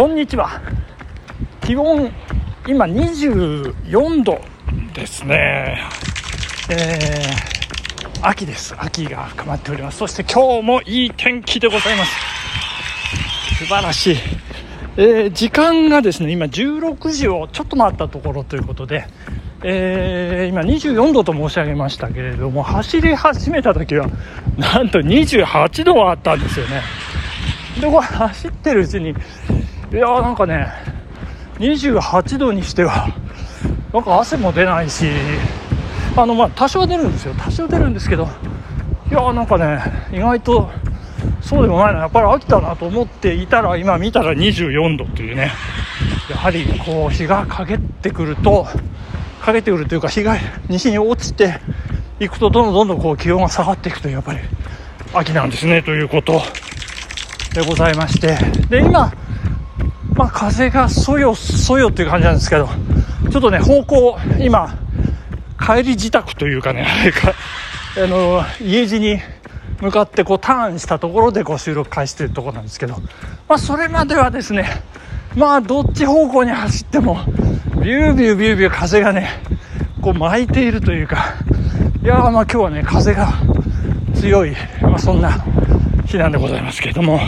こんにちは。気温今24度ですね。えー、秋です。秋が深まっております。そして今日もいい天気でございます。素晴らしい、えー、時間がですね今16時をちょっと回ったところということでえー、今24度と申し上げましたけれども走り始めた時はなんと28度あったんですよね。でこれ走ってるうちにいやーなんかね28度にしてはなんか汗も出ないしあのまあ多少出るんですよ。多少出るんですけどいやーなんかね意外とそうでもないな。やっぱり秋だなと思っていたら今見たら24度というね。やはりこう日が陰ってくると陰ってくるというか日が西に落ちていくとどんどんどんどんこう気温が下がっていくというやっぱり秋なんですねということでございまして。で今まあ風がそよそよっていう感じなんですけどちょっとね方向今帰り自宅というかねあれか、あの家路に向かってこうターンしたところでこう収録開始というところなんですけどまあそれまではですねまあどっち方向に走ってもビュービュービュービュー風がねこう巻いているというかいやまあ今日はね風が強い、まあ、そんな日なんでございますけれども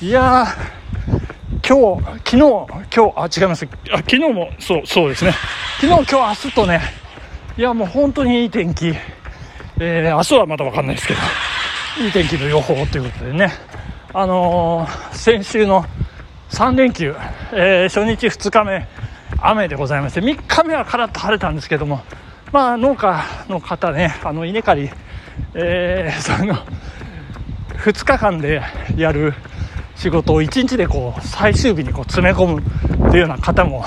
いや今日昨日今日あ違います。あ昨日もそうそうですね。昨日今日明日とねいやもう本当にいい天気。えー、明日はまだ分かんないですけどいい天気の予報ということでね。あのー、先週の3連休、えー、初日2日目雨でございまして3日目はカラッと晴れたんですけどもまあ農家の方ねあの稲刈り、えー、その2日間でやる仕事を1日でこう最終日にこう詰め込むというような方も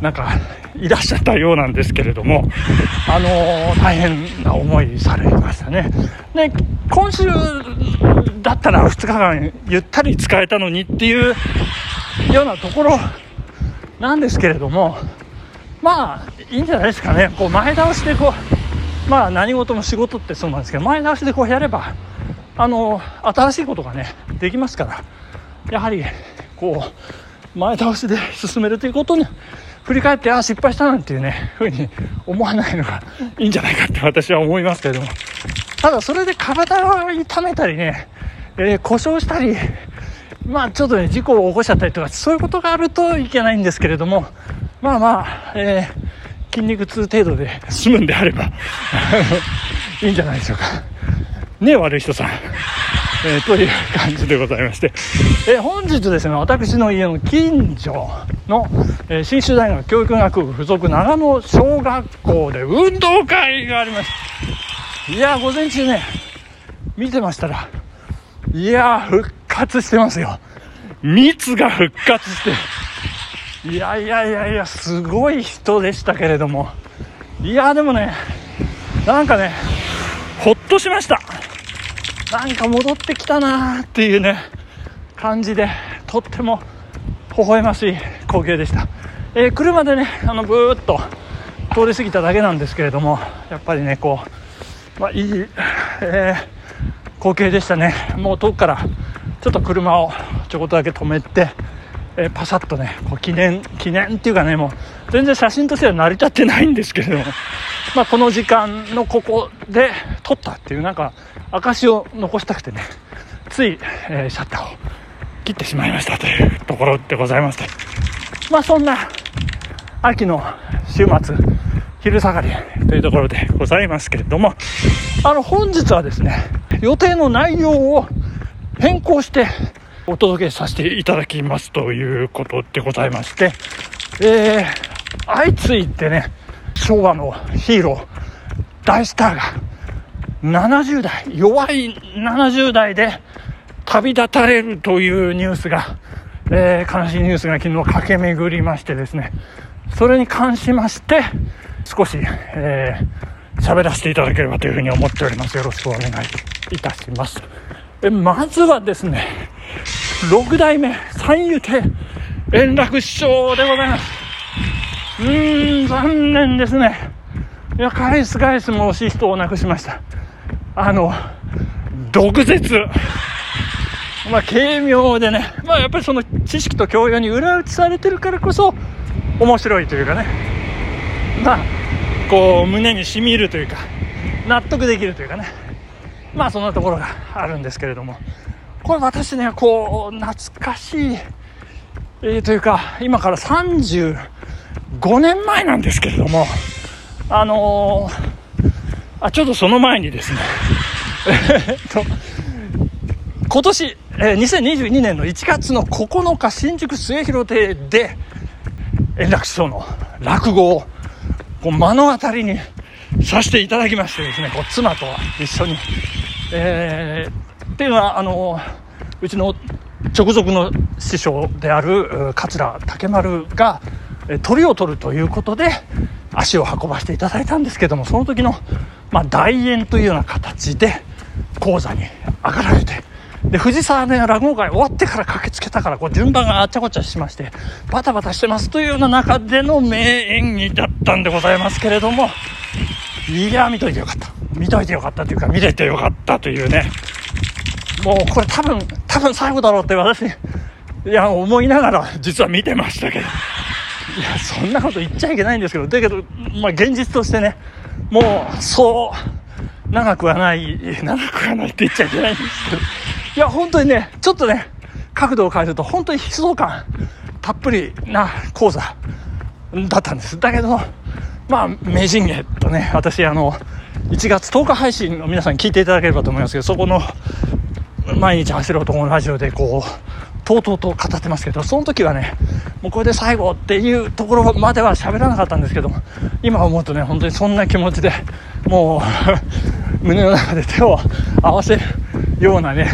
なんかいらっしゃったようなんですけれども、あのー、大変な思いされましたね。で、今週だったら2日間ゆったり使えたのにっていうようなところなんですけれども、まあ、いいんじゃないですかね。こう、前倒しでこう、まあ、何事も仕事ってそうなんですけど、前倒しでこうやれば、あの、新しいことがね、できますから、やはり、こう、前倒しで進めるということに、振り返って、ああ、失敗したなんていうね、ふうに思わないのがいいんじゃないかって私は思いますけれども、ただそれで体を痛めたりね、えー、故障したり、まあちょっとね、事故を起こしちゃったりとか、そういうことがあるといけないんですけれども、まあまあ、えー、筋肉痛程度で済むんであれば いいんじゃないでしょうか。ね、悪い人さん。えー、という感じでございまして、えー、本日ですね、私の家の近所の、えー、信州大学教育学部附属長野小学校で運動会があります。いや午前中ね、見てましたら、いや復活してますよ。密が復活して。いやいやいやいや、すごい人でしたけれども。いや、でもね、なんかね、ほっとしました。なんか戻ってきたなーっていうね、感じで、とっても微笑ましい光景でした。えー、車でね、あの、ブーっと通り過ぎただけなんですけれども、やっぱりね、こう、まあ、いい、えー光景でしたねもう遠くからちょっと車をちょこっとだけ止めて、えー、パサッとねこう記念記念っていうかねもう全然写真としては成り立ってないんですけれども、まあ、この時間のここで撮ったっていうなんか証を残したくてねつい、えー、シャッターを切ってしまいましたというところでございまして。まあそんな秋の週末昼下がりというところでございますけれども。あの本日はですね予定の内容を変更してお届けさせていただきますということでございまして、えー、相次いでね、昭和のヒーロー、大スターが70代、弱い70代で旅立たれるというニュースが、えー、悲しいニュースが昨日駆け巡りましてですね、それに関しまして、少し、えー、喋らせていただければというふうに思っております。よろしくお願いいたします。えまずはですね、6代目三遊亭円楽師匠でございます。うーん、残念ですね。いや、返す返すも惜しい人を亡くしました。あの、毒舌。まあ、軽妙でね、まあ、やっぱりその知識と教養に裏打ちされてるからこそ面白いというかねまあこう胸にしみるというか納得できるというかねまあそんなところがあるんですけれどもこれ私ねこう懐かしい、えー、というか今から35年前なんですけれどもあのー、あちょっとその前にですね えっと今年、えー、2022年の1月の9日新宿末広亭で円楽師匠の落語をこう目の当たりにさせていただきましてですねこう妻と一緒に、えー、っていうのはあのうちの直属の師匠である桂竹丸が鳥を取るということで足を運ばせていただいたんですけどもその時の、まあ、大演というような形で講座に上がられてで藤沢で落語会終わってから駆けつけたからこう順番があちゃこちゃしましてバタバタしてますというような中での名演技だったんでございますけれどもいや見といてよかった。見といてよかったというか見れてよかったというねもうこれ多分多分最後だろうって私いや思いながら実は見てましたけど。いやそんなこと言っちゃいけないんですけど。だけどまあ現実としてねもうそう長くはない長くはないって言っちゃいけないんですけど。いや、本当にね、ちょっとね、角度を変えると、本当に悲壮感たっぷりな講座だったんです。だけど、まあ、名人芸とね、私、あの、1月10日配信を皆さん聞いていただければと思いますけど、そこの、毎日走る男のラジオで、こう、とうとうと語ってますけど、その時はね、もうこれで最後っていうところまでは喋らなかったんですけど、今思うとね、本当にそんな気持ちで、もう 胸の中で手を合わせるようなね、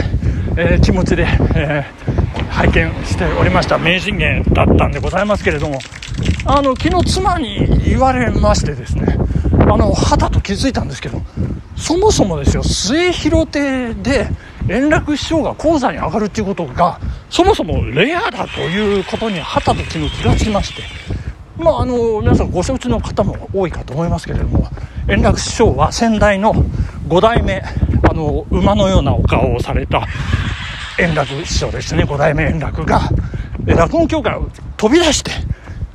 えー、気持ちで、えー、拝見しておりました。名人芸だったんでございますけれどもあの昨日妻に言われましてですねあのはたと気づいたんですけどそもそもですよ末広亭で円楽師匠が講座に上がるっていうことがそもそもレアだということにはたと昨日気がつきましてまああの皆さんご承知の方も多いかと思いますけれども円楽師匠は先代の5代目あの馬のようなお顔をされた円楽師匠ですね。5代目円楽が落語協会を飛び出して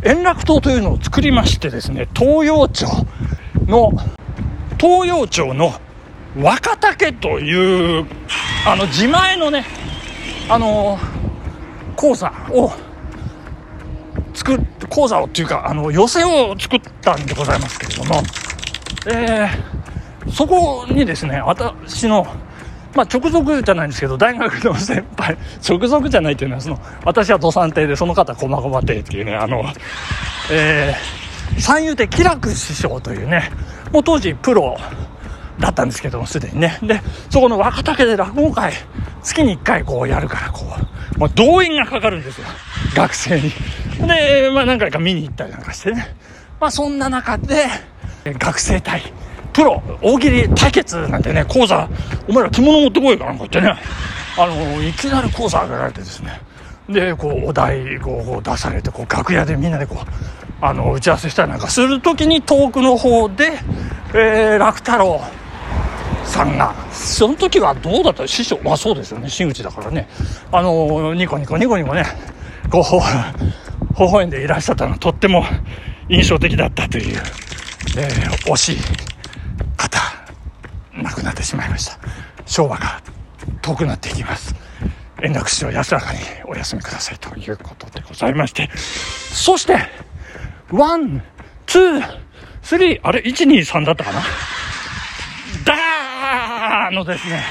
円楽党というのを作りましてですね東洋町の東洋町の若竹というあの自前のねあの講座を作っ講座をっていうかあの寄席を作ったんでございますけれどもえー、そこにですね私のまあ、直属じゃないんですけど大学の先輩直属じゃないっていうのはその私は土産亭でその方は駒込亭っていうねあの、えー、三遊亭喜楽師匠というねもう当時プロだったんですけどもすでにね。でそこの若竹で落語会月に1回こうやるからこう。もう動員がかかるんですよ。学生に。でまあ何回か見に行ったりなんかしてね。まあそんな中で学生対プロ大喜利対決なんてね講座お前ら着物持ってこいかなんか言ってね。あのいきなり講座上げられてですね。でこうお題を出されてこう楽屋でみんなでこうあの打ち合わせしたりなんかする時に遠くの方で、えー、楽太郎さんが。その時はどうだった師匠。まあそうですよね。真打ちだからね。あのニコニコニコニコね。こう 微笑んでいらっしゃったのはとっても印象的だったという、えー、惜しい方亡くなってしまいました。昭和が遠くなっていきます。円楽師匠安らかにお休みくださいということでございまして。そして one two three あれ123だったかな？ダーのですね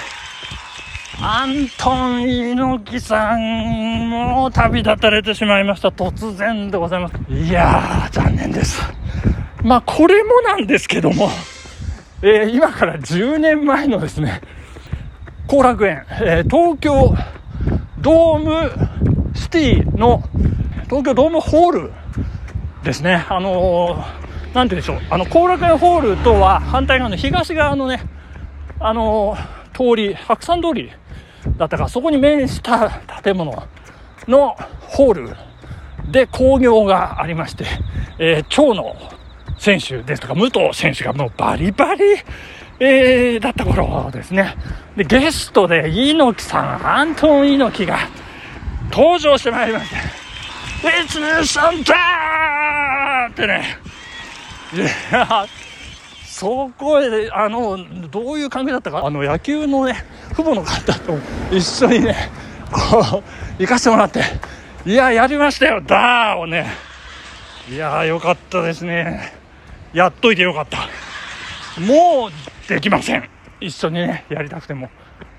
アントニオ猪木さんも旅立たれてしまいました突然でございますいやー残念ですまあこれもなんですけどもえー、今から10年前のですね、後楽園、えー、東京ドームシティの東京ドームホールですね。あのー、なんて言うんでしょう。あの、後楽園ホールとは反対側の東側のね、あの、通り、白山通りだったか、そこに面した建物のホールで工業がありまして、えー、蝶の選手ですとか、武藤選手がもうバリバリ、えー、だった頃ですね。で、ゲストで猪木さん、アントン猪木が登場してまいりまして、123ターってね、そこへ、あの、どういう関係だったか、あの、野球のね、父母の方と一緒にね、こう、行かせてもらって、いや、やりましたよ、ダーをね、いやーよかったですね。やっといてよかった。もう、できません。一緒にね、やりたくても。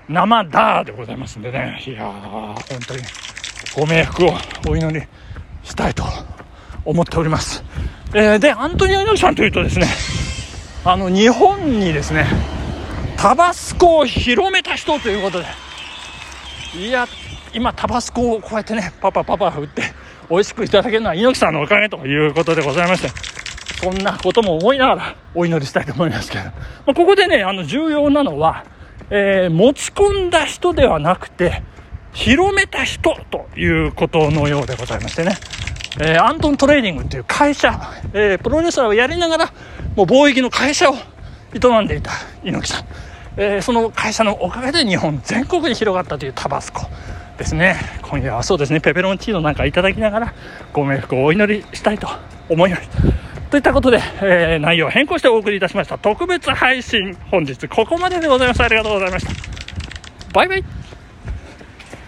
生ダーでございますんでね。いやー、本当に、ご冥福をお祈りしたいと思っております。えー、で、アントニオ猪木さんというとですね、あの、日本にですね、タバスコを広めた人ということで、いや、今、タバスコをこうやってね、パパパパ打って、美味しくいただけるのは猪木さんのおかげということでございまして、そんなことも思いながらお祈りしたいと思いますけど、まあ、ここでね、あの、重要なのは、えー、持ち込んだ人ではなくて、広めた人ということのようでございましてね、えー、アントントレーニングという会社、えー、プロレスラーをやりながら、もう貿易の会社を営んでいた猪木さん、えー、その会社のおかげで日本全国に広がったというタバスコですね。今夜はそうですねペペロンチーノなんかいただきながらご冥福をお祈りしたいと思います。といったことで、えー、内容を変更してお送りいたしました特別配信本日ここまででございます。ありがとうございました。バイバイ。